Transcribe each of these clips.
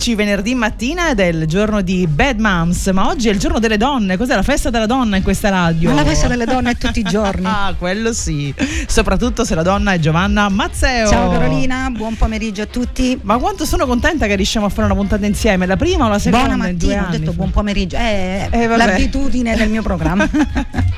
amici, venerdì mattina è il giorno di Bad Moms, ma oggi è il giorno delle donne. Cos'è la festa della donna in questa radio? Ma la festa delle donne è tutti i giorni. ah, quello sì. Soprattutto se la donna è Giovanna Mazzeo. Ciao Carolina, buon pomeriggio a tutti. Ma quanto sono contenta che riusciamo a fare una puntata insieme, la prima o la seconda? Buona mattina, ho detto buon pomeriggio. È Eh, vabbè. l'abitudine del mio programma.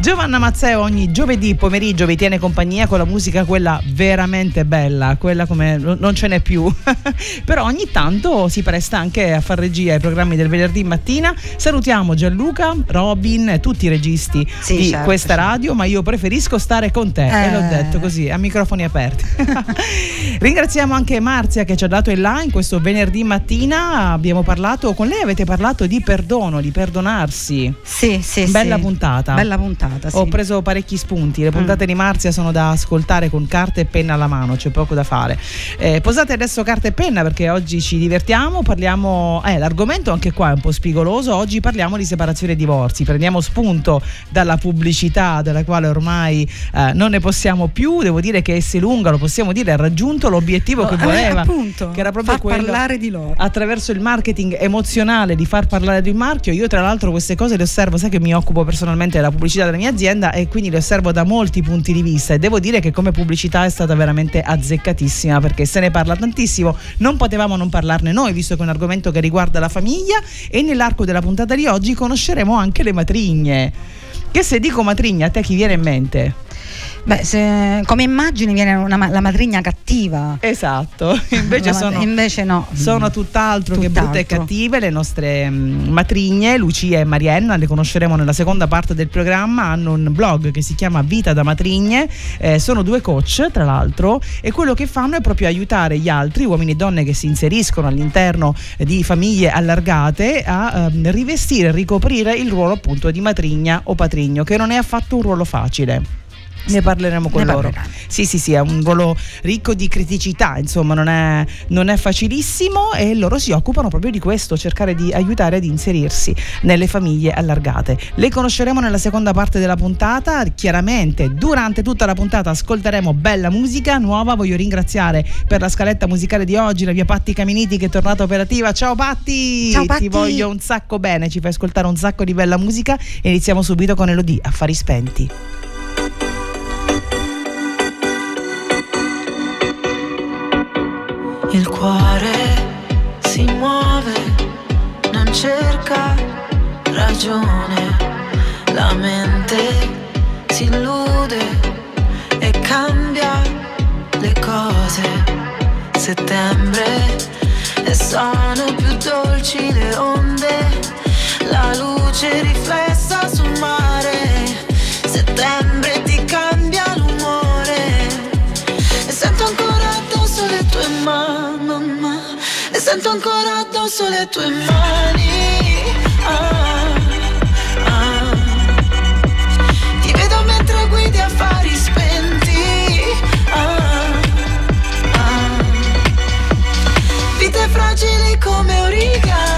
Giovanna Mazzeo ogni giovedì pomeriggio vi tiene compagnia con la musica quella veramente bella, quella come non ce n'è più. Però ogni tanto si presta anche a far regia ai programmi del venerdì mattina. Salutiamo Gianluca, Robin e tutti i registi Sì, di certo, questa certo. radio, ma io preferisco stare con te e l'ho Eh. detto così a microfoni aperti. Ringraziamo anche Marzia che ci ha dato il là in questo venerdì mattina. Abbiamo parlato con lei, avete parlato di perdono, di perdonarsi. sì, sì, Bella sì. puntata. Bella puntata, sì. Ho preso parecchi spunti, le puntate di Marzia sono da ascoltare con carta e penna alla mano, c'è poco da fare. Eh, posate adesso carta e penna perché oggi ci divertiamo, parliamo, eh, l'argomento anche qua è un po' spigoloso, oggi parliamo di separazione e divorzi, prendiamo spunto dalla pubblicità della quale ormai eh, non ne possiamo più, devo dire che S lunga, lo possiamo dire, ha raggiunto l'obiettivo che Eh, voleva, appunto, che era proprio far quello parlare di loro. attraverso il marketing emozionale di far parlare di un marchio. Io, tra l'altro, queste cose le osservo, sai che mi occupo personalmente della pubblicità della mia azienda e quindi le osservo da molti punti di vista. E devo dire che come pubblicità è stata veramente azzeccatissima perché se ne parla tantissimo. Non potevamo non parlarne noi, visto che è un argomento che riguarda la famiglia. E nell'arco della puntata di oggi conosceremo anche le matrigne. Che se dico matrigna, a te chi viene in mente? Beh, se- come immagini viene una la matrigna cattiva. Esatto, invece sono. invece no. Sono tutt'altro che Tutt'altro. brutte e cattive le nostre mm, matrigne, Lucia e Marienna, le conosceremo nella seconda parte del programma, hanno un blog che si chiama Vita da Matrigne, eh, sono due coach tra l'altro e quello che fanno è proprio aiutare gli altri, uomini e donne che si inseriscono all'interno eh, di famiglie allargate a ehm, rivestire ricoprire il ruolo appunto di matrigna o patrigno, che non è affatto un ruolo facile. Ne parleremo con Ne loro. parleranno. Sì, sì, sì, è un ruolo ricco di criticità, insomma, non è, non è facilissimo e loro si occupano proprio di questo, cercare di aiutare ad inserirsi nelle famiglie allargate. Le conosceremo nella seconda parte della puntata, chiaramente durante tutta la puntata ascolteremo bella musica nuova, voglio ringraziare per la scaletta musicale di oggi la mia Patti Caminiti che è tornata operativa. Ciao Patti! Ciao, Ti Patti! voglio un sacco bene, ci fai ascoltare un sacco di bella musica e iniziamo subito con Elodie, Affari Spenti. Il cuore si muove, non cerca ragione, la mente si illude e cambia le cose. Settembre e sono più dolci le onde, la luce riflessa sento ancora addosso le tue mani Ah, ah. Ti vedo mentre guidi affari spenti Ah, ah. Vite fragili come origami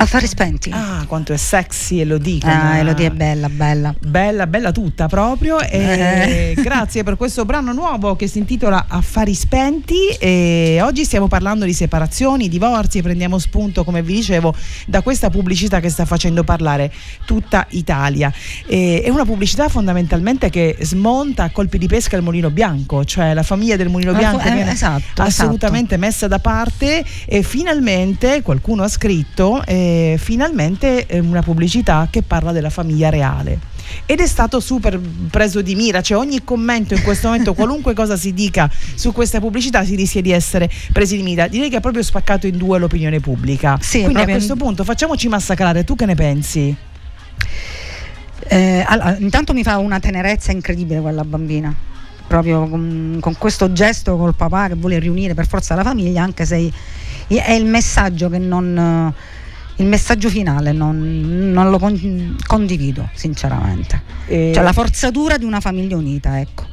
Affari spenti. Ah, quanto è sexy Elodie. Ah, come- Elodie è bella, bella. Bella, bella tutta proprio. E grazie per questo brano nuovo che si intitola Affari spenti. E oggi stiamo parlando di separazioni, divorzi. e Prendiamo spunto, come vi dicevo, da questa pubblicità che sta facendo parlare tutta Italia. E- è una pubblicità fondamentalmente che smonta a colpi di pesca il mulino bianco, cioè la famiglia del mulino Eh, bianco eh, viene esatto, assolutamente messa da parte e finalmente qualcuno ha scritto eh, finalmente eh, una pubblicità che parla della famiglia reale ed è stato super preso di mira, cioè ogni commento in questo momento, qualunque cosa si dica su questa pubblicità si rischia di essere presi di mira. Direi che ha proprio spaccato in due l'opinione pubblica. Sì, Quindi a proprio- questo punto facciamoci massacrare, tu che ne pensi? Eh, allora, intanto mi fa una tenerezza incredibile quella bambina. Proprio con, con questo gesto col papà che vuole riunire per forza la famiglia, anche se è il messaggio che non. Il messaggio finale non, non lo con- condivido, sinceramente. Eh, Cioè la forzatura di una famiglia unita, ecco.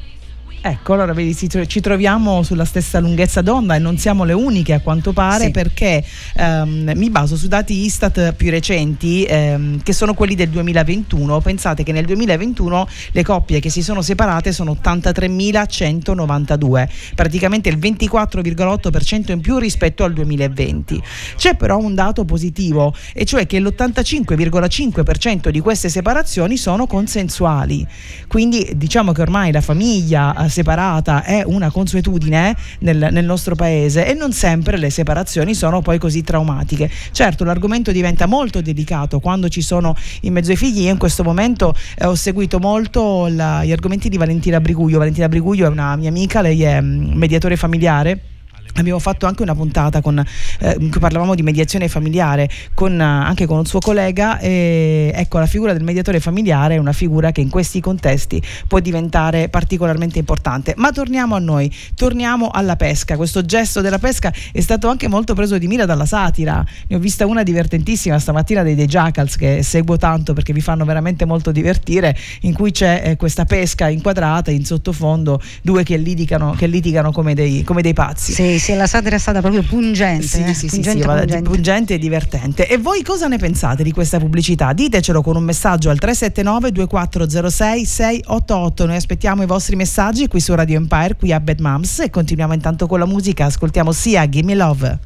Ecco, allora vedi, ci troviamo sulla stessa lunghezza d'onda e non siamo le uniche a quanto pare Sì. perché ehm, mi baso su dati Istat più recenti ehm, che sono quelli del 2021. Pensate che nel 2021 le coppie che si sono separate sono 83.192, praticamente il 24,8% in più rispetto al 2020. C'è però un dato positivo e cioè che l'85,5% di queste separazioni sono consensuali. Quindi diciamo che ormai la famiglia eh, separata è una consuetudine nel, nel nostro paese e non sempre le separazioni sono poi così traumatiche. Certo, l'argomento diventa molto delicato quando ci sono in mezzo ai figli. Io in questo momento eh, ho seguito molto la- gli argomenti di Valentina Briguglio. Valentina Briguglio è una mia amica, lei è mm, mediatore familiare. Abbiamo fatto anche una puntata con, eh, in cui parlavamo di mediazione familiare con, eh, anche con un suo collega e ecco la figura del mediatore familiare è una figura che in questi contesti può diventare particolarmente importante. Ma torniamo a noi, torniamo alla pesca. Questo gesto della pesca è stato anche molto preso di mira dalla satira. Ne ho vista una divertentissima stamattina dei The Jackals che seguo tanto perché vi fanno veramente molto divertire, in cui c'è eh, questa pesca inquadrata in sottofondo, due che litigano, che litigano come, dei, come dei pazzi. Sì, sì, la satira è stata proprio pungente. Sì, eh, sì, sì, pungente, sì, pungente. pungente e divertente. E voi cosa ne pensate di questa pubblicità? Ditecelo con un messaggio al 379 2406 688. Noi aspettiamo i vostri messaggi qui su Radio Empire, qui a Bad Moms e continuiamo intanto con la musica. Ascoltiamo Sia, Gimme Love.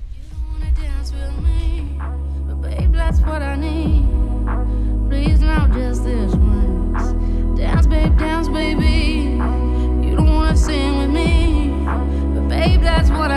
wanna dance with me, but babe, that's what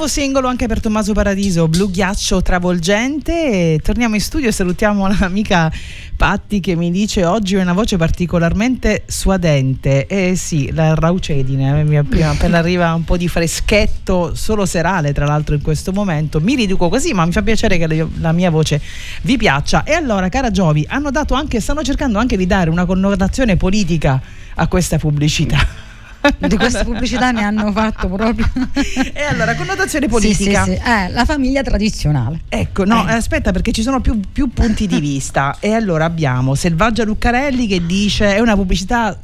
Nuovo singolo anche per Tommaso Paradiso, Blu Ghiaccio Travolgente. Torniamo in studio e salutiamo l'amica Patti che mi dice oggi ho una voce particolarmente suadente. Eh sì, la raucedine, mi appena, arriva un po' di freschetto, solo serale tra l'altro in questo momento. Mi riduco così, ma mi fa piacere che la mia voce vi piaccia. E allora, cara Giovi, hanno dato anche, stanno cercando anche di dare una connotazione politica a questa pubblicità. Di queste pubblicità ne hanno fatto proprio. E allora, connotazione Sì, politica. sì, sì. Eh, la famiglia tradizionale. Ecco, no, Eh. aspetta perché ci sono più, più punti di vista. E allora abbiamo Selvaggia Luccarelli che dice è una pubblicità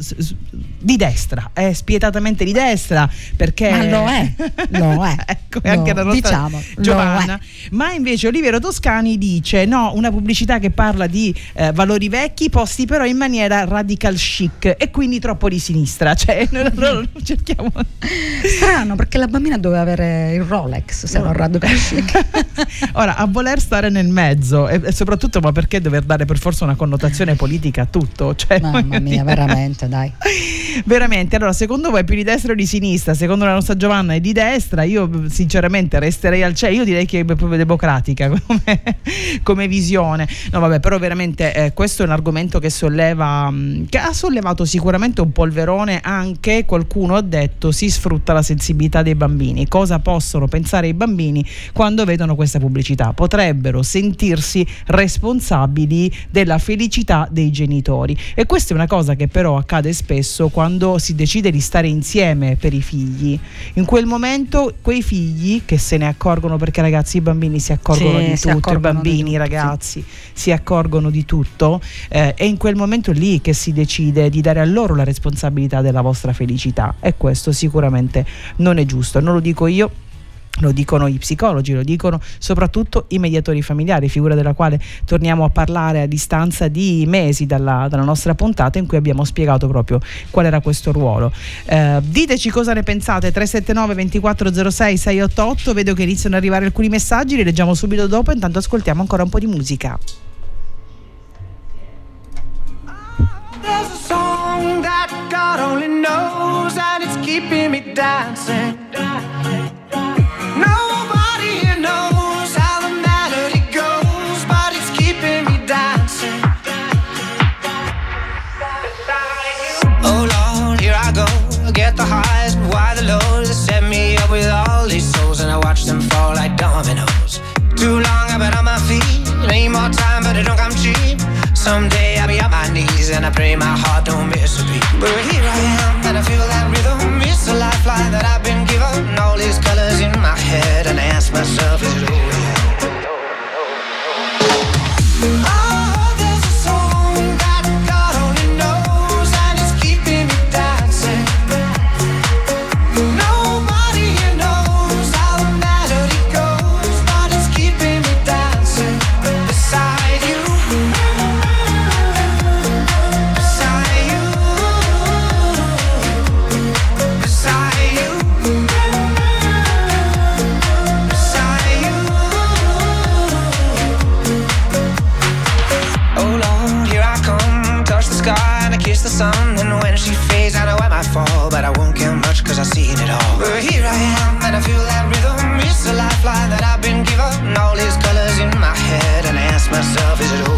di destra, è spietatamente di destra perché... Ma lo è, lo è. ecco, Lo- anche la nostra diciamo, Giovanna. Ma invece Olivero Toscani dice no, una pubblicità che parla di eh, valori vecchi posti però in maniera radical chic e quindi troppo di sinistra. Cioè, noi allora cerchiamo... Strano, perché la bambina doveva avere il Rolex, se non Radical Chic. Ora, a voler stare nel mezzo e, e soprattutto, ma perché dover dare per forza una connotazione politica a tutto? Cioè, Mamma mia, veramente, dai. Veramente, allora secondo voi è più di destra o di sinistra? Secondo la nostra Giovanna è di destra, io sinceramente resterei al cielo, io direi che è proprio democratica come, come visione. No vabbè, però veramente eh, questo è un argomento che solleva, che ha sollevato sicuramente un polverone anche, qualcuno ha detto, si sfrutta la sensibilità dei bambini. Cosa possono pensare i bambini quando vedono questa pubblicità? Potrebbero sentirsi responsabili della felicità dei genitori e questa è una cosa che però accade spesso quando si decide di stare insieme per i figli. In quel momento quei figli che se ne accorgono, perché ragazzi i bambini si accorgono Sì, di tutto, i bambini, i ragazzi si accorgono di tutto, eh, è in quel momento lì che si decide di dare a loro la responsabilità della vostra felicità e questo sicuramente non è giusto, non lo dico io. Lo dicono i psicologi, lo dicono soprattutto i mediatori familiari, figura della quale torniamo a parlare a distanza di mesi dalla, dalla nostra puntata in cui abbiamo spiegato proprio qual era questo ruolo. Eh, diteci cosa ne pensate, 379 2406 688, vedo che iniziano ad arrivare alcuni messaggi, li leggiamo subito dopo, intanto ascoltiamo ancora un po' di musica. There's a song that God only knows, and it's keeping me dancing. Nobody Someday I'll be on my knees, and I pray my heart don't miss a beat. But here I am, and I feel that rhythm. It's a lifeline that I've been given. All these colors in my head, and I ask myself, is it over much cause I've seen it all. But here I am, and I feel that rhythm. It's a lifeline that I've been given. All these colors in my head, and I ask myself, is it over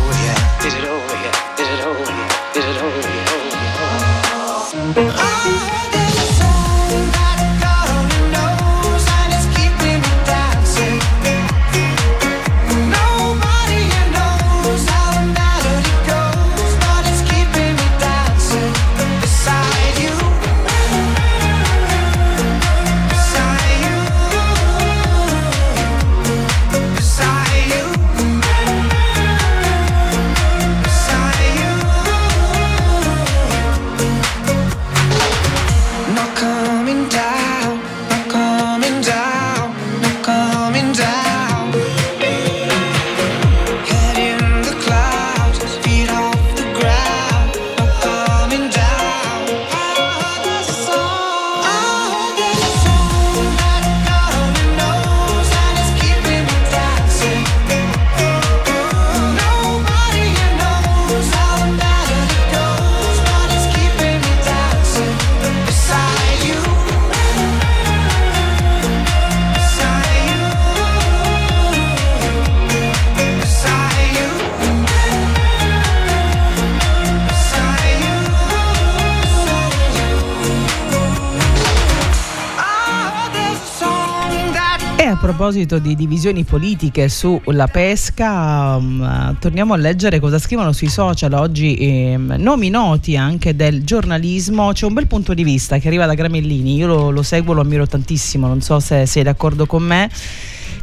proposito di divisioni politiche sulla pesca, um, torniamo a leggere cosa scrivono sui social oggi ehm, nomi noti anche del giornalismo. C'è un bel punto di vista che arriva da Gramellini, io lo, lo seguo, lo ammiro tantissimo, non so se sei d'accordo con me.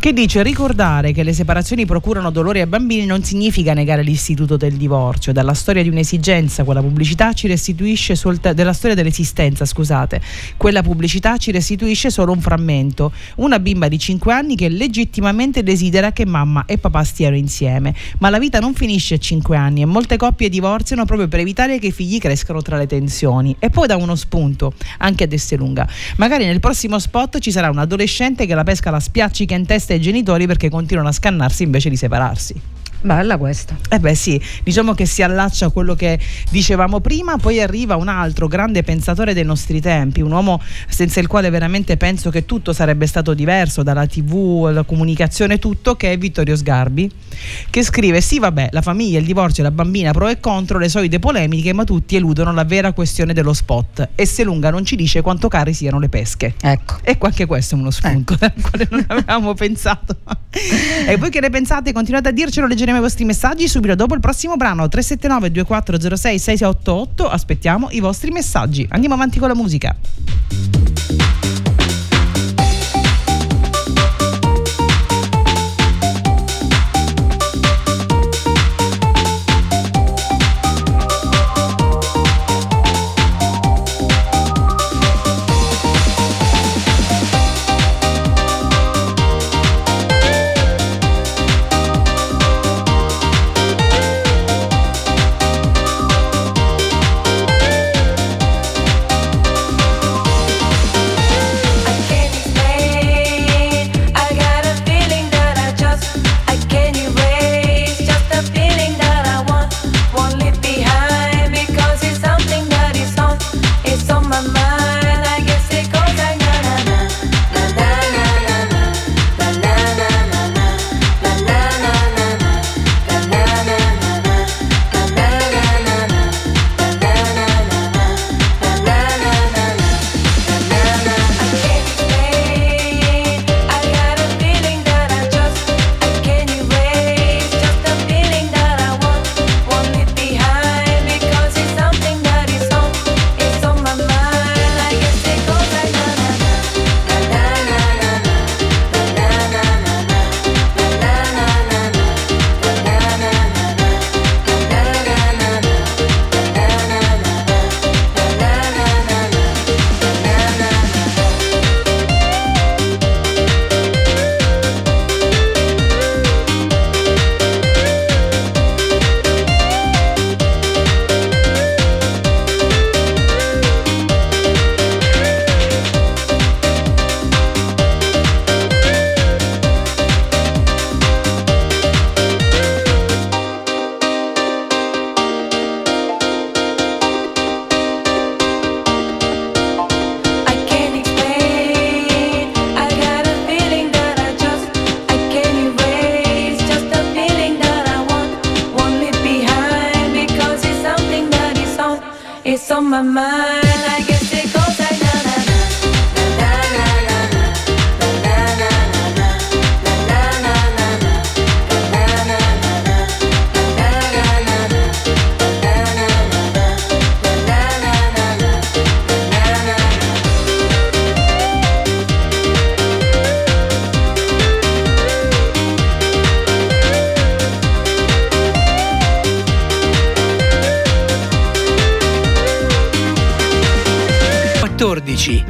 Che dice ricordare che le separazioni procurano dolore ai bambini non significa negare l'istituto del divorzio. Dalla storia di un'esigenza, quella pubblicità ci restituisce solta- della storia dell'esistenza, scusate, quella pubblicità ci restituisce solo un frammento. Una bimba di 5 anni che legittimamente desidera che mamma e papà stiano insieme. Ma la vita non finisce a 5 anni e molte coppie divorziano proprio per evitare che i figli crescano tra le tensioni. E poi da uno spunto, anche a Esselunga. Magari nel prossimo spot ci sarà un adolescente che la pesca la spiaccica in testa ai genitori perché continuano a scannarsi invece di separarsi. Bella questa. Eh beh sì, diciamo che si allaccia a quello che dicevamo prima, poi arriva un altro grande pensatore dei nostri tempi, un uomo senza il quale veramente penso che tutto sarebbe stato diverso, dalla tv alla comunicazione, tutto, che è Vittorio Sgarbi, che scrive sì vabbè, la famiglia, il divorzio, la bambina, pro e contro, le solite polemiche, ma tutti eludono la vera questione dello spot e se lunga non ci dice quanto cari siano le pesche. Ecco. E qua anche questo è uno spunto al quale non avevamo pensato. e voi che ne pensate? Continuate a dircelo, leggeremo aspettiamo i vostri messaggi subito dopo il prossimo brano 379 2406 688. Aspettiamo i vostri messaggi. Andiamo avanti con la musica.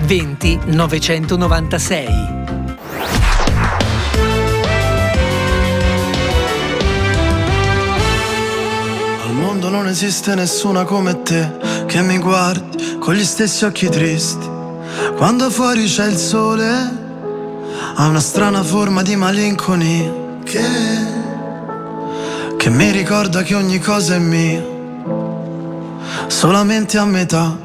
20 996. mondo non esiste nessuna come te che mi guardi con gli stessi occhi tristi. Quando fuori c'è il sole, ha una strana forma di malinconia che, che mi ricorda che ogni cosa è mia, solamente a metà.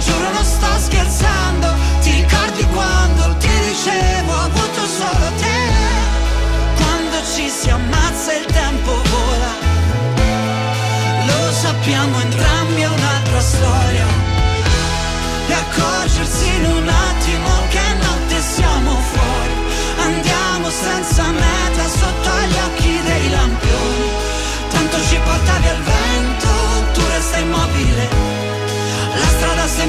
Giuro non sto scherzando, ti ricordi quando ti dicevo ho avuto solo te? Quando ci si ammazza il tempo vola, lo sappiamo entrambi è un'altra storia. E accorgersi in un attimo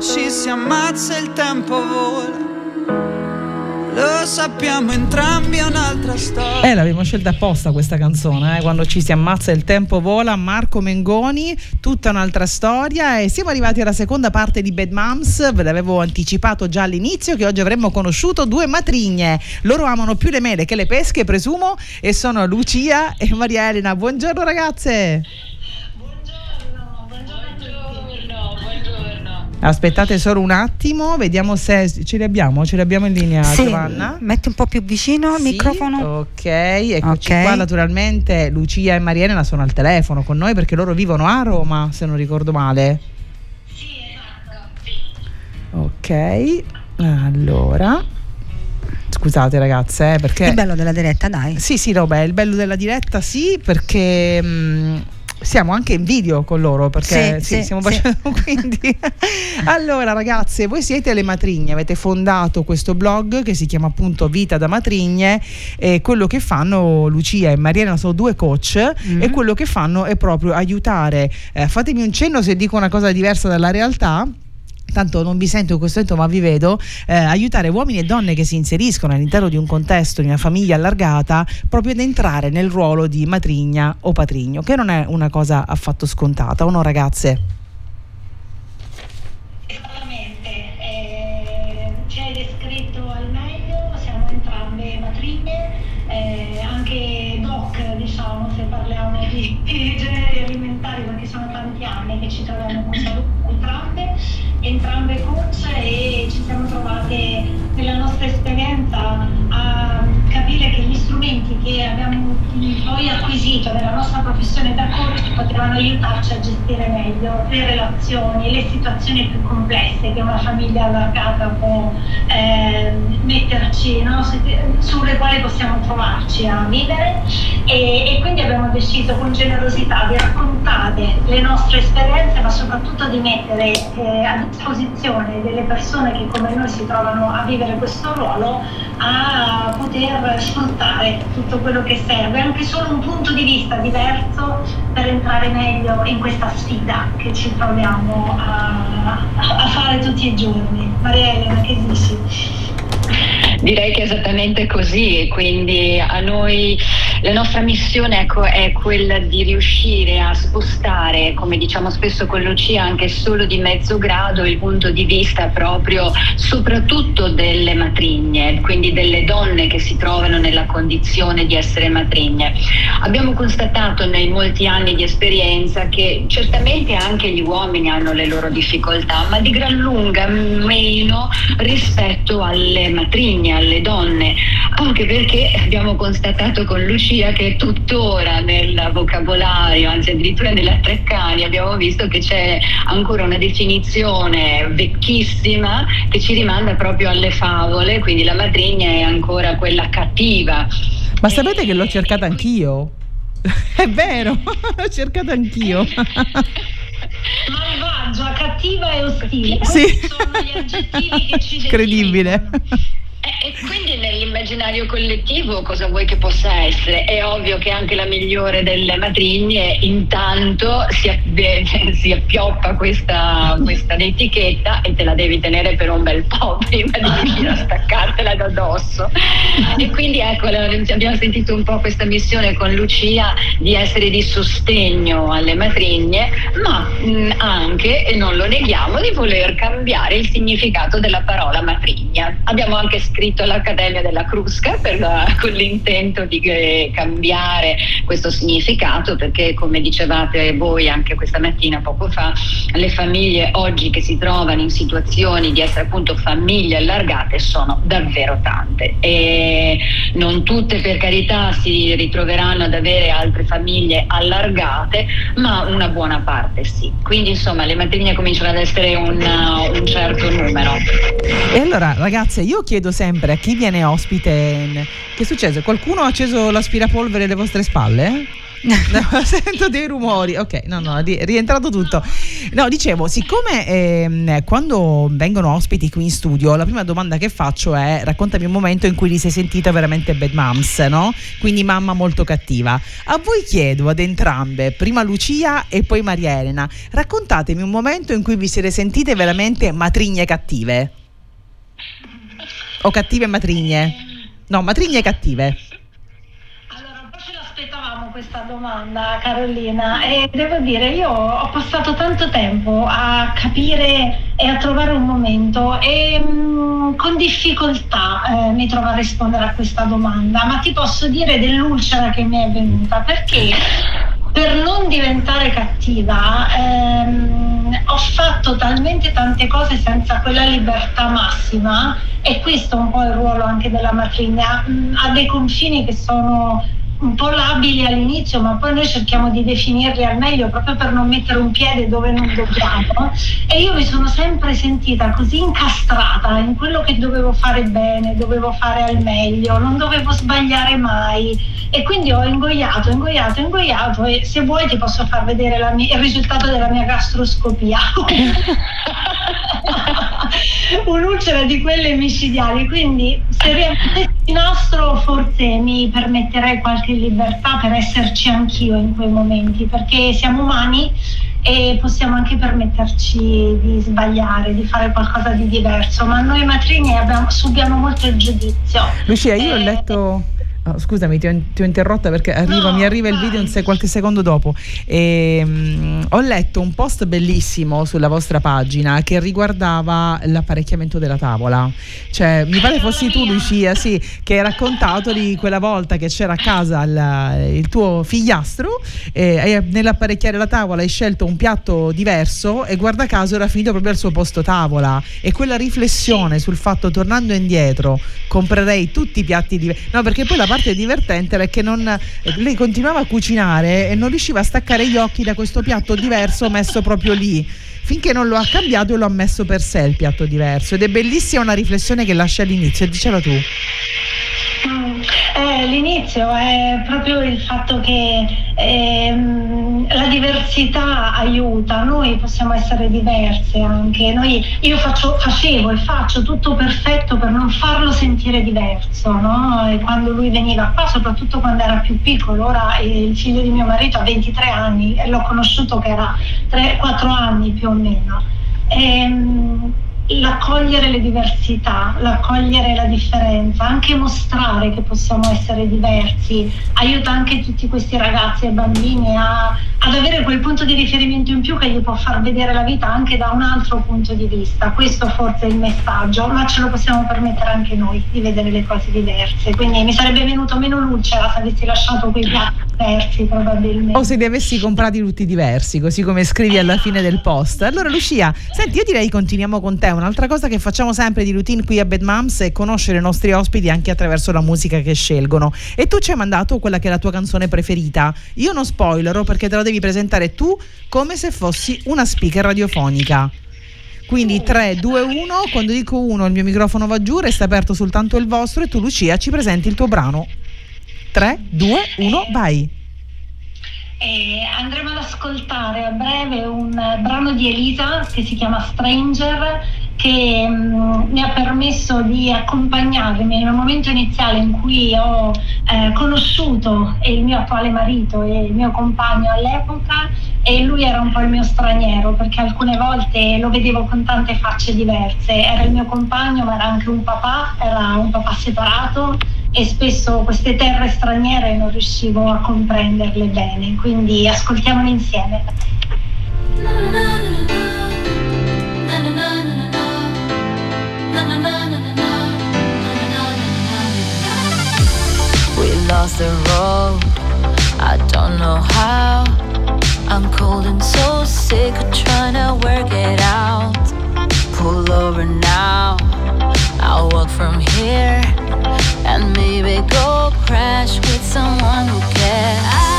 Ci si ammazza il tempo vola. Lo sappiamo entrambi è un'altra storia. Eh, l'abbiamo scelta apposta questa canzone, eh, quando ci si ammazza il tempo vola, Marco Mengoni, tutta un'altra storia e siamo arrivati alla seconda parte di Bad Moms, ve l'avevo anticipato già all'inizio che oggi avremmo conosciuto due matrigne, loro amano più le mele che le pesche presumo e sono Lucia e Maria Elena, buongiorno ragazze! Aspettate solo un attimo, vediamo se ce li abbiamo, ce li abbiamo in linea Sì, Giovanna. metti un po' più vicino il Sì, microfono. Ok, eccoci Ok. qua. Naturalmente Lucia e Marielena sono al telefono con noi perché loro vivono a Roma, se non ricordo male. Ok, allora. Scusate ragazze, eh, perché... Il bello della diretta, dai. Sì, sì, no, beh, il bello della diretta sì, perché mh, siamo anche in video con loro, perché Sì, sì, sì, stiamo facendo quindi. allora, ragazze, voi siete le matrigne, avete fondato questo blog che si chiama appunto Vita da Matrigne e quello che fanno Lucia e Mariana sono due coach Mm. e quello che fanno è proprio aiutare. eh, fatemi un cenno se dico una cosa diversa dalla realtà tanto non vi sento in questo momento ma vi vedo, eh, aiutare uomini e donne che si inseriscono all'interno di un contesto, di una famiglia allargata, proprio ad entrare nel ruolo di matrigna o patrigno, che non è una cosa affatto scontata, o no ragazze? Poi acquisito nella nostra professione da coach potevano aiutarci a gestire meglio le relazioni, le situazioni più complesse che una famiglia allargata può eh, metterci, no? su- sulle quali possiamo trovarci a vivere e, e quindi abbiamo deciso con generosità di raccontare le nostre esperienze ma soprattutto di mettere eh, a disposizione delle persone che come noi si trovano a vivere questo ruolo a poter sfruttare tutto quello che serve, anche solo un punto di vista diverso per entrare meglio in questa sfida che ci troviamo a, a fare tutti i giorni. Maria Elena, che dici? Direi che è esattamente così, quindi a noi la nostra missione ecco, è quella di riuscire a spostare, come diciamo spesso con Lucia, anche solo di mezzo grado il punto di vista proprio soprattutto delle matrigne, quindi delle donne che si trovano nella condizione di essere matrigne. Abbiamo constatato nei molti anni di esperienza che certamente anche gli uomini hanno le loro difficoltà, ma di gran lunga meno rispetto alle matrigne, alle donne, anche perché abbiamo constatato con Lucia che tuttora nel vocabolario, anzi addirittura nella Treccani, abbiamo visto che c'è ancora una definizione vecchissima che ci rimanda proprio alle favole, quindi la matrigna è ancora quella cattiva. Ma sapete che l'ho cercata anch'io? È vero, l'ho cercata anch'io. Malvagia, cattiva e ostile. Sì. Sono gli aggettivi che ci Incredibile. E, e quindi nell'immaginario collettivo cosa vuoi che possa essere? È ovvio che anche la migliore delle matrigne intanto si, si appioppa questa, questa etichetta e te la devi tenere per un bel po' prima di riuscire a staccartela da dosso. E quindi ecco, abbiamo sentito un po' questa missione con Lucia di essere di sostegno alle matrigne, ma anche, e non lo neghiamo, di voler cambiare il significato della parola matrigna. Abbiamo anche scritto all'Accademia della Crusca la, con l'intento di eh, cambiare questo significato perché come dicevate voi anche questa mattina poco fa, le famiglie oggi che si trovano in situazioni di essere appunto famiglie allargate sono davvero tante e non tutte per carità si ritroveranno ad avere altre famiglie allargate, ma una buona parte sì. Quindi insomma le matrigne cominciano ad essere un, un certo numero. E allora ragazze, io chiedo sempre a chi viene ospite, che succede? Qualcuno ha acceso l'aspirapolvere alle vostre spalle? No, sento dei rumori. Ok, no, no, è rientrato tutto. No, dicevo, siccome ehm, quando vengono ospiti qui in studio, la prima domanda che faccio è raccontami un momento in cui ti sei sentita veramente bad moms, no? Quindi mamma molto cattiva. A voi chiedo ad entrambe, prima Lucia e poi Maria Elena, raccontatemi un momento in cui vi siete sentite veramente matrigne cattive. O cattive matrigne? No, matrigne cattive questa domanda Carolina e devo dire io ho passato tanto tempo a capire e a trovare un momento e mh, mm, con difficoltà eh, mi trovo a rispondere a questa domanda ma ti posso dire dell'ulcera che mi è venuta perché per non diventare cattiva ehm, ho fatto talmente tante cose senza quella libertà massima e questo è un po' il ruolo anche della matrigna, mh, ha dei confini che sono un po' labili all'inizio, ma poi noi cerchiamo di definirli al meglio proprio per non mettere un piede dove non dobbiamo. E io mi sono sempre sentita così incastrata in quello che dovevo fare bene, dovevo fare al meglio, non dovevo sbagliare mai. E quindi ho ingoiato, ingoiato, ingoiato e se vuoi ti posso far vedere mia, il risultato della mia gastroscopia. Un'ulcera di quelle micidiali, quindi se riavessi nastro forse mi permetterei qualche libertà per esserci anch'io in quei momenti, perché siamo umani e possiamo anche permetterci di sbagliare, di fare qualcosa di diverso, ma noi matrini abbiamo, subiamo molto il giudizio. Lucia, io ho letto Oh, scusami, ti ho, ti ho, interrotta perché arriva, no, mi arriva il video se, qualche secondo dopo. E, um, ho letto un post bellissimo sulla vostra pagina che riguardava l'apparecchiamento della tavola. Cioè, mi pare fossi tu, Lucia, sì, che hai raccontato di quella volta che c'era a casa il, il tuo figliastro e nell'apparecchiare la tavola hai scelto un piatto diverso e guarda caso era finito proprio al suo posto tavola. E quella riflessione sul fatto, tornando indietro, comprerei tutti i piatti diversi. No, perché poi la parte parte divertente era che non, lei continuava a cucinare e non riusciva a staccare gli occhi da questo piatto diverso messo proprio lì. Finché non lo ha cambiato e lo ha messo per sé il piatto diverso. Ed è bellissima una riflessione che lascia all'inizio dicela tu Eh, l'inizio è proprio il fatto che ehm, la diversità aiuta, noi possiamo essere diverse anche, noi, io faccio, facevo e faccio tutto perfetto per non farlo sentire diverso, no? quando lui veniva qua, soprattutto quando era più piccolo, ora il figlio di mio marito ha 23 anni e l'ho conosciuto che era 3-4 anni più o meno. Ehm, l'accogliere le diversità, l'accogliere la differenza, anche mostrare che possiamo essere diversi, aiuta anche tutti questi ragazzi e bambini a, ad avere quel punto di riferimento in più che gli può far vedere la vita anche da un altro punto di vista. Questo forse è il messaggio, ma ce lo possiamo permettere anche noi di vedere le cose diverse. Quindi mi sarebbe venuto meno luce se avessi lasciato quei piatti diversi probabilmente. O se li avessi comprati tutti diversi, così come scrivi alla fine del post. Allora Lucia, senti, io direi continuiamo con te un'altra cosa che facciamo sempre di routine qui a Bad Moms è conoscere i nostri ospiti anche attraverso la musica che scelgono. E tu ci hai mandato quella che è la tua canzone preferita. Io non spoilerò perché te la devi presentare tu come se fossi una speaker radiofonica. Quindi 3, 2, 1, quando dico 1 il mio microfono va giù, resta aperto soltanto il vostro e tu Lucia ci presenti il tuo brano. 3, 2, 1, vai. E andremo ad ascoltare a breve un brano di Elisa che si chiama Stranger che mm, mi ha permesso di accompagnarmi nel momento iniziale in cui ho eh, conosciuto il mio attuale marito e il mio compagno all'epoca e lui era un po' il mio straniero perché alcune volte lo vedevo con tante facce diverse, era il mio compagno ma era anche un papà, era un papà separato e spesso queste terre straniere non riuscivo a comprenderle bene, quindi ascoltiamole insieme. We lost the road, I don't know how. I'm cold and so sick of trying to work it out. Pull over now, I'll walk from here and maybe go crash with someone who cares. I've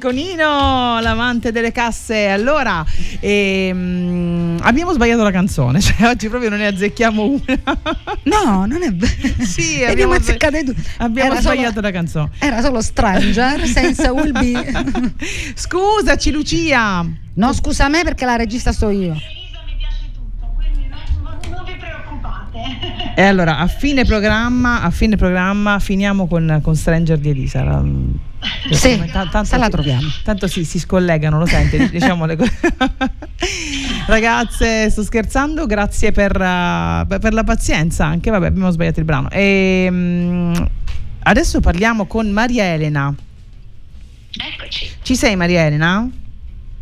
amico Nino, l'amante delle casse. Allora, ehm, abbiamo sbagliato la canzone, cioè oggi proprio non ne azzecchiamo una. No, non è vero. Sì, abbiamo, azzeccato due. abbiamo Era sbagliato solo- la canzone. Era solo Stranger senza Will Be. Scusaci Lucia. No, scusa me perché la regista sto io. Elisa mi piace tutto, quindi non, non vi preoccupate. E allora, a fine programma, a fine programma finiamo con, con Stranger di Elisa. Sì, ta- tanto se la troviamo. Tanto si, si scollegano, lo senti, diciamo le cose. Ragazze, sto scherzando, grazie per, uh, per- per la pazienza anche, vabbè, abbiamo sbagliato il brano. E, adesso parliamo con Maria Elena. Eccoci. Ci sei Maria Elena?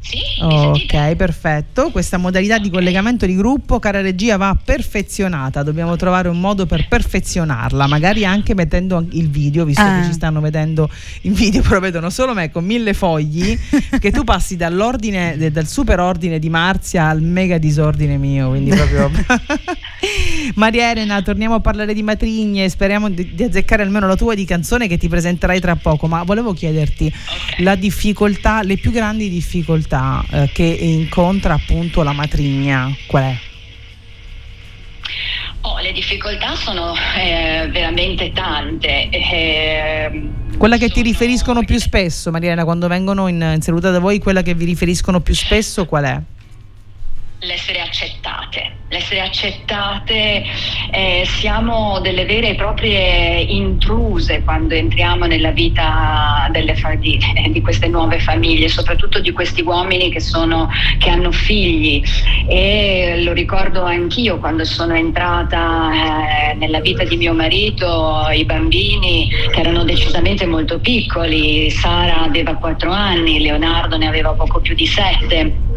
Sì? Ok, perfetto. Questa modalità di collegamento di gruppo, cara regia, va perfezionata. Dobbiamo trovare un modo per perfezionarla, magari anche mettendo il video, visto Ah. che ci stanno vedendo in video, però vedono solo me con mille fogli, che tu passi dall'ordine, dal super ordine di Marzia al mega disordine mio. Quindi proprio. Maria Elena, torniamo a parlare di matrigne. Speriamo di, di azzeccare almeno la tua di canzone che ti presenterai tra poco. Ma volevo chiederti la difficoltà, le più grandi difficoltà eh, che incontra appunto la matrigna, qual è? Oh, le difficoltà sono eh, veramente tante. Eh, quella che ti riferiscono più spesso, Mariana, quando vengono in, in seduta da voi, quella che vi riferiscono più spesso qual è? L'essere accettate. L'essere accettate, eh, siamo delle vere e proprie intruse quando entriamo nella vita fa- di, di, queste nuove famiglie, soprattutto di questi uomini che, sono, che, hanno figli. E lo ricordo anch'io quando sono entrata eh, nella vita di mio marito, i bambini che erano decisamente molto piccoli, Sara aveva 4 anni, Leonardo ne aveva poco più di 7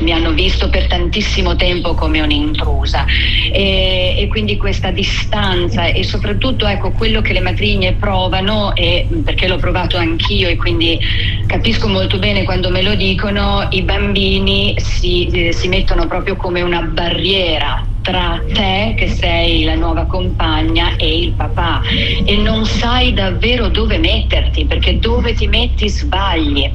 mi hanno visto per tantissimo tempo come un'intrusa. E, e, quindi questa distanza e soprattutto ecco quello che le matrigne provano e perché l'ho provato anch'io e quindi capisco molto bene quando me lo dicono i bambini si, eh, si mettono proprio come una barriera tra te che sei la nuova compagna e il papà e non sai davvero dove metterti perché dove ti metti sbagli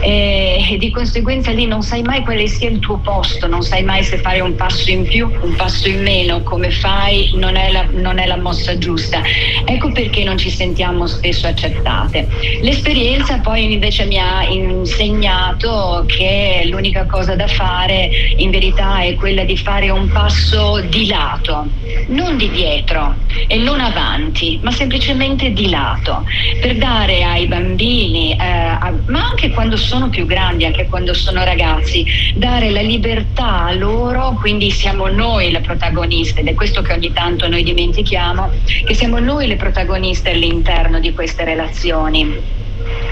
e, e di conseguenza lì non sai mai quale sia il tuo posto, non sai mai se fare un passo in più, un passo in meno, come fai non è la, non è la mossa giusta. Ecco perché non ci sentiamo spesso accettate. L'esperienza poi invece mi ha insegnato che l'unica cosa da fare in verità è quella di fare un passo di lato, non di dietro e non avanti, ma semplicemente di lato, per dare ai bambini, eh, a, ma anche quando sono più grandi, anche quando sono ragazzi, dare la libertà a loro, quindi siamo noi le protagoniste, ed è questo che ogni tanto noi dimentichiamo, che siamo noi le protagoniste all'interno di queste relazioni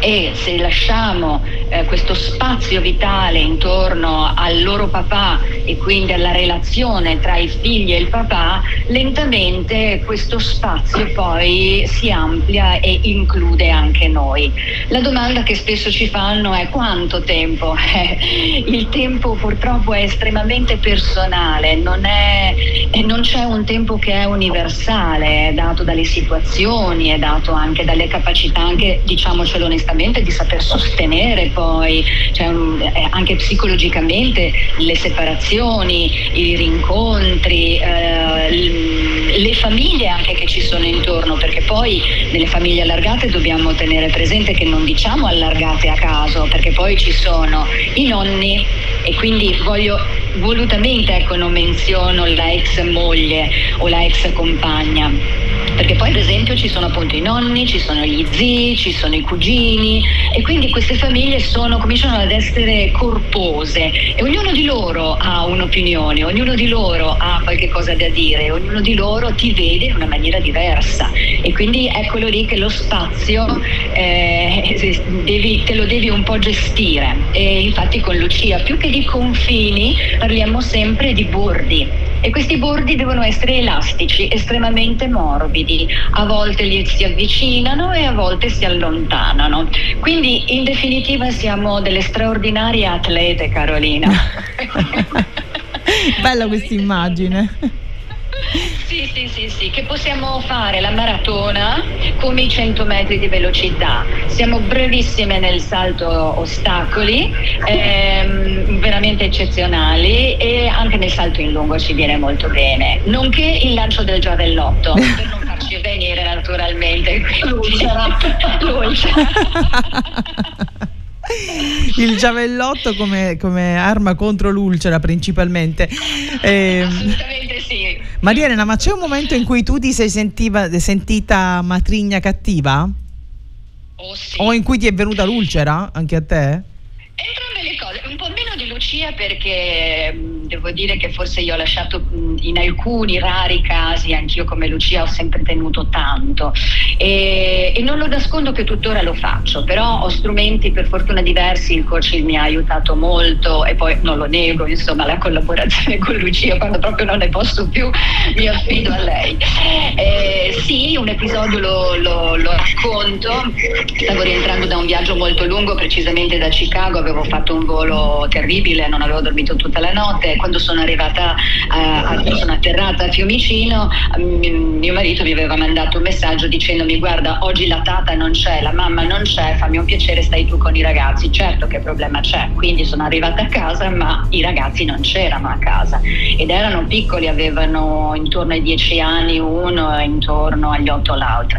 e se lasciamo eh, questo spazio vitale intorno al loro papà e quindi alla relazione tra i figli e il papà, lentamente questo spazio poi si amplia e include anche noi. La domanda che spesso ci fanno è quanto tempo? Il tempo purtroppo è estremamente personale, non, è, non c'è un tempo che è universale, è dato dalle situazioni, è dato anche dalle capacità, anche diciamocelo onestamente, di saper sostenere poi, cioè, eh, anche psicologicamente le separazioni, i rincontri, eh, le famiglie anche che ci sono intorno, perché poi nelle famiglie allargate dobbiamo tenere presente che non diciamo allargate a caso, perché poi ci sono i nonni e quindi voglio volutamente ecco non menziono la ex moglie o la ex compagna perché poi ad esempio ci sono appunto i nonni, ci sono gli zii, ci sono i cugini e quindi queste famiglie sono, cominciano ad essere corpose e ognuno di loro ha un'opinione, ognuno di loro ha qualche cosa da dire, ognuno di loro ti vede in una maniera diversa. E quindi eccolo lì che lo spazio eh, devi, te lo devi un po' gestire. E infatti con Lucia più che di confini parliamo sempre di bordi e questi bordi devono essere elastici, estremamente morbidi, a volte li si avvicinano e a volte si allontanano. Quindi in definitiva siamo delle straordinarie atlete Carolina. Bella questa immagine. Sì, sì, sì, sì, che possiamo fare la maratona come i 100 metri di velocità. Siamo brevissime nel salto ostacoli, ehm, veramente eccezionali e anche nel salto in lungo ci viene molto bene, nonché il lancio del giavellotto, per non farci venire naturalmente l'ulcera. l'ulcera. il giavellotto come, come, arma contro l'ulcera principalmente. Eh, Assolutamente sì. Maria Elena, ma c'è un momento in cui tu ti sei sentiva, sentita matrigna cattiva? Oh, sì. O in cui ti è venuta l'ulcera anche a te? Entrambe le cose, meno di Lucia perché devo dire che forse io ho lasciato in alcuni rari casi, anch'io come Lucia ho sempre tenuto tanto e, e, non lo nascondo che tuttora lo faccio, però ho strumenti per fortuna diversi, il coaching mi ha aiutato molto e poi non lo nego, insomma la collaborazione con Lucia quando proprio non ne posso più mi affido a lei. Eh, sì, un episodio lo, lo, lo racconto, stavo rientrando da un viaggio molto lungo, precisamente da Chicago, avevo fatto un volo terribile non avevo dormito tutta la notte. Quando sono arrivata, a, sono atterrata a Fiumicino, mm, mio marito mi aveva mandato un messaggio dicendomi guarda oggi la tata non c'è, la mamma non c'è, fammi un piacere, stai tu con i ragazzi. Certo che problema c'è, quindi sono arrivata a casa ma i ragazzi non c'erano a casa ed erano piccoli, avevano intorno ai dieci anni uno e intorno agli otto l'altro.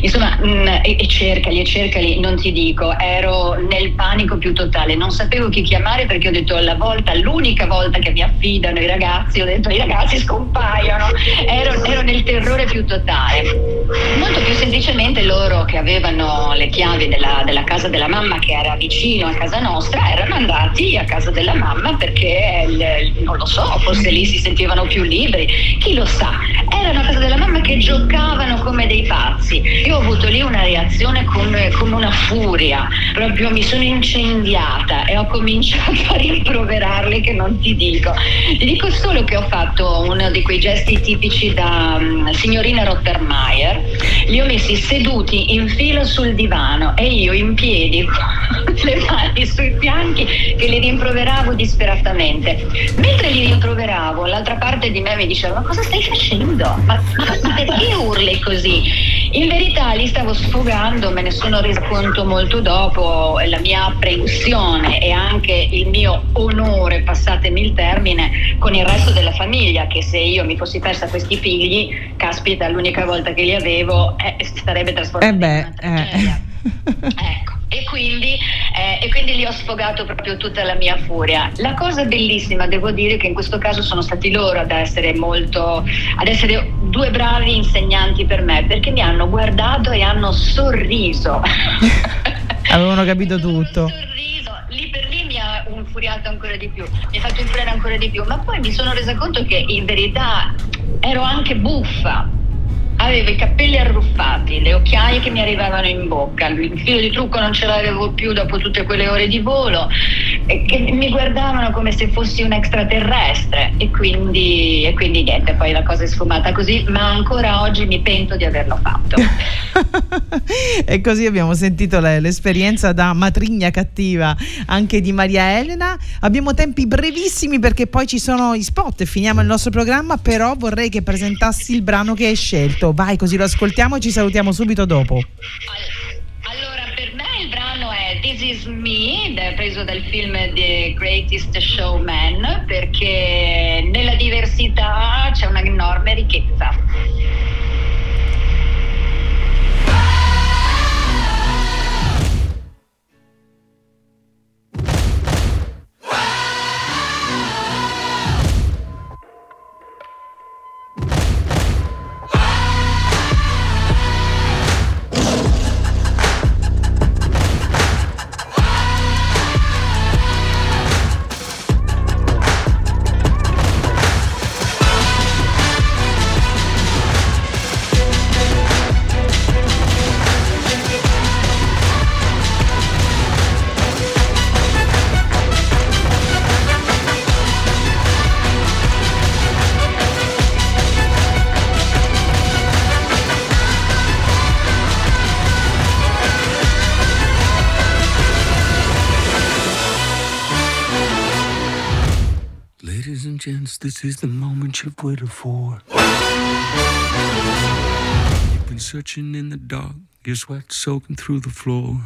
Insomma, mh, mm, e, e cercali e cercali, non ti dico, ero nel panico più totale, non sapevo chi chiamare perché ho detto la volta, l'unica volta che mi affidano i ragazzi, ho detto i ragazzi scompaiono, ero, ero nel terrore più totale. Molto più semplicemente loro che avevano le chiavi della, della casa della mamma che era vicino a casa nostra erano andati a casa della mamma perché non lo so, forse lì si sentivano più liberi, chi lo sa. Erano a casa della mamma che giocavano come dei pazzi. Io ho avuto lì una reazione come, come una furia, proprio mi sono incendiata e ho cominciato a rimproverarli che non ti dico. Ti dico solo che ho fatto uno di quei gesti tipici da um, signorina Rottermeier. Li ho messi seduti in fila sul divano e io in piedi con le mani sui fianchi che li rimproveravo disperatamente. Mentre li rimproveravo, l'altra parte di me mi diceva: Ma cosa stai facendo? Ma, ma perché urli così? In verità li stavo sfogando, me ne sono resa conto molto dopo, la mia apprensione e anche il mio onore, passatemi il termine, con il resto della famiglia, che se io mi fossi persa questi figli, caspita, l'unica volta che li avevo, eh, sarebbe trasformata eh beh, in una tragedia. Eh. ecco e quindi, eh, e quindi lì ho sfogato proprio tutta la mia furia. La cosa bellissima, devo dire, che in questo caso sono stati loro ad essere molto, ad essere due bravi insegnanti per me, perché mi hanno guardato e hanno sorriso. Avevano capito tutto. Sorriso. Lì per lì mi ha infuriato ancora di più, mi ha fatto infuriare ancora di più, ma poi mi sono resa conto che in verità ero anche buffa avevo i capelli arruffati, le occhiaie che mi arrivavano in bocca, il filo di trucco non ce l'avevo più dopo tutte quelle ore di volo, e che mi guardavano come se fossi un extraterrestre e quindi, e quindi niente, poi la cosa è sfumata così, ma ancora oggi mi pento di averlo fatto. e così abbiamo sentito le, l'esperienza da matrigna cattiva anche di Maria Elena. Abbiamo tempi brevissimi perché poi ci sono i spot e finiamo il nostro programma, però vorrei che presentassi il brano che hai scelto vai così lo ascoltiamo e ci salutiamo subito dopo. Allora, per me il brano è This Is Me, preso dal film The Greatest Showman, perché nella diversità c'è un'enorme ricchezza. This is the moment you've waited for. You've been searching in the dark, your sweat soaking through the floor.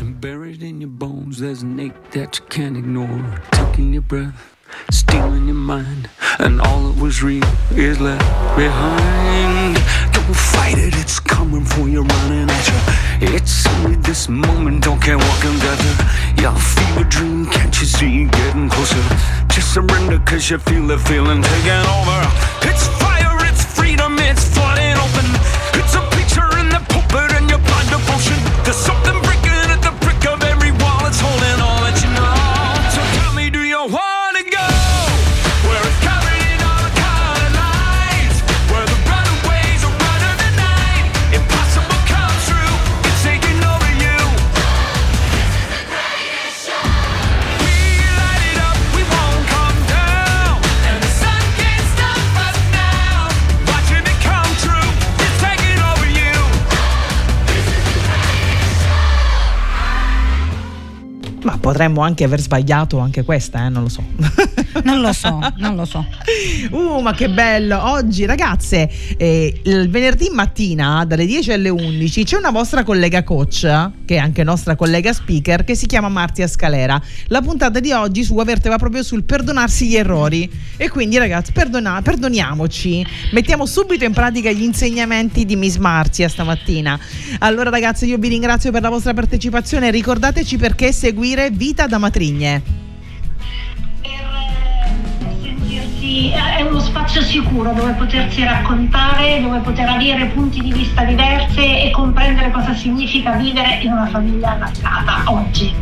And buried in your bones, there's an ache that you can't ignore. Taking your breath, stealing your mind, and all that was real is left behind. Don't fight it, it's coming for you, running at you. It's only this moment, don't care what can gather. Your fever dream, can't you see getting closer? Just surrender, cause you feel the feeling taking over. It's fire, it's freedom, it's flooding open. Potremmo anche aver sbagliato anche questa, eh, non lo so. Non lo so, non lo so. Uh, ma che bello! Oggi, ragazze, eh, il venerdì mattina dalle 10 alle 11 c'è una vostra collega coach, che è anche nostra collega speaker, che si chiama Martia Scalera. La puntata di oggi sua verteva proprio sul perdonarsi gli errori. E quindi, ragazzi, perdona- perdoniamoci. Mettiamo subito in pratica gli insegnamenti di Miss Marzia stamattina. Allora, ragazzi, io vi ringrazio per la vostra partecipazione. Ricordateci perché seguire Vita da Matrigne. sentirsi- è uno spazio sicuro dove potersi raccontare, dove poter avere punti di vista diversi e comprendere cosa significa vivere in una famiglia allargata oggi.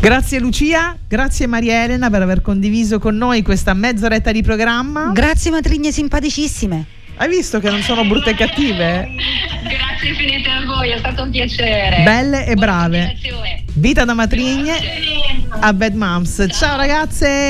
Grazie Lucia, grazie Maria Elena per aver condiviso con noi questa mezz'oretta di programma. Grazie matrigne simpaticissime. Hai visto che non sono brutte e cattive? Grazie infinite a voi, è stato un piacere. Belle e Buona brave. Vita da matrigne a Bad Moms. Ciao ragazze!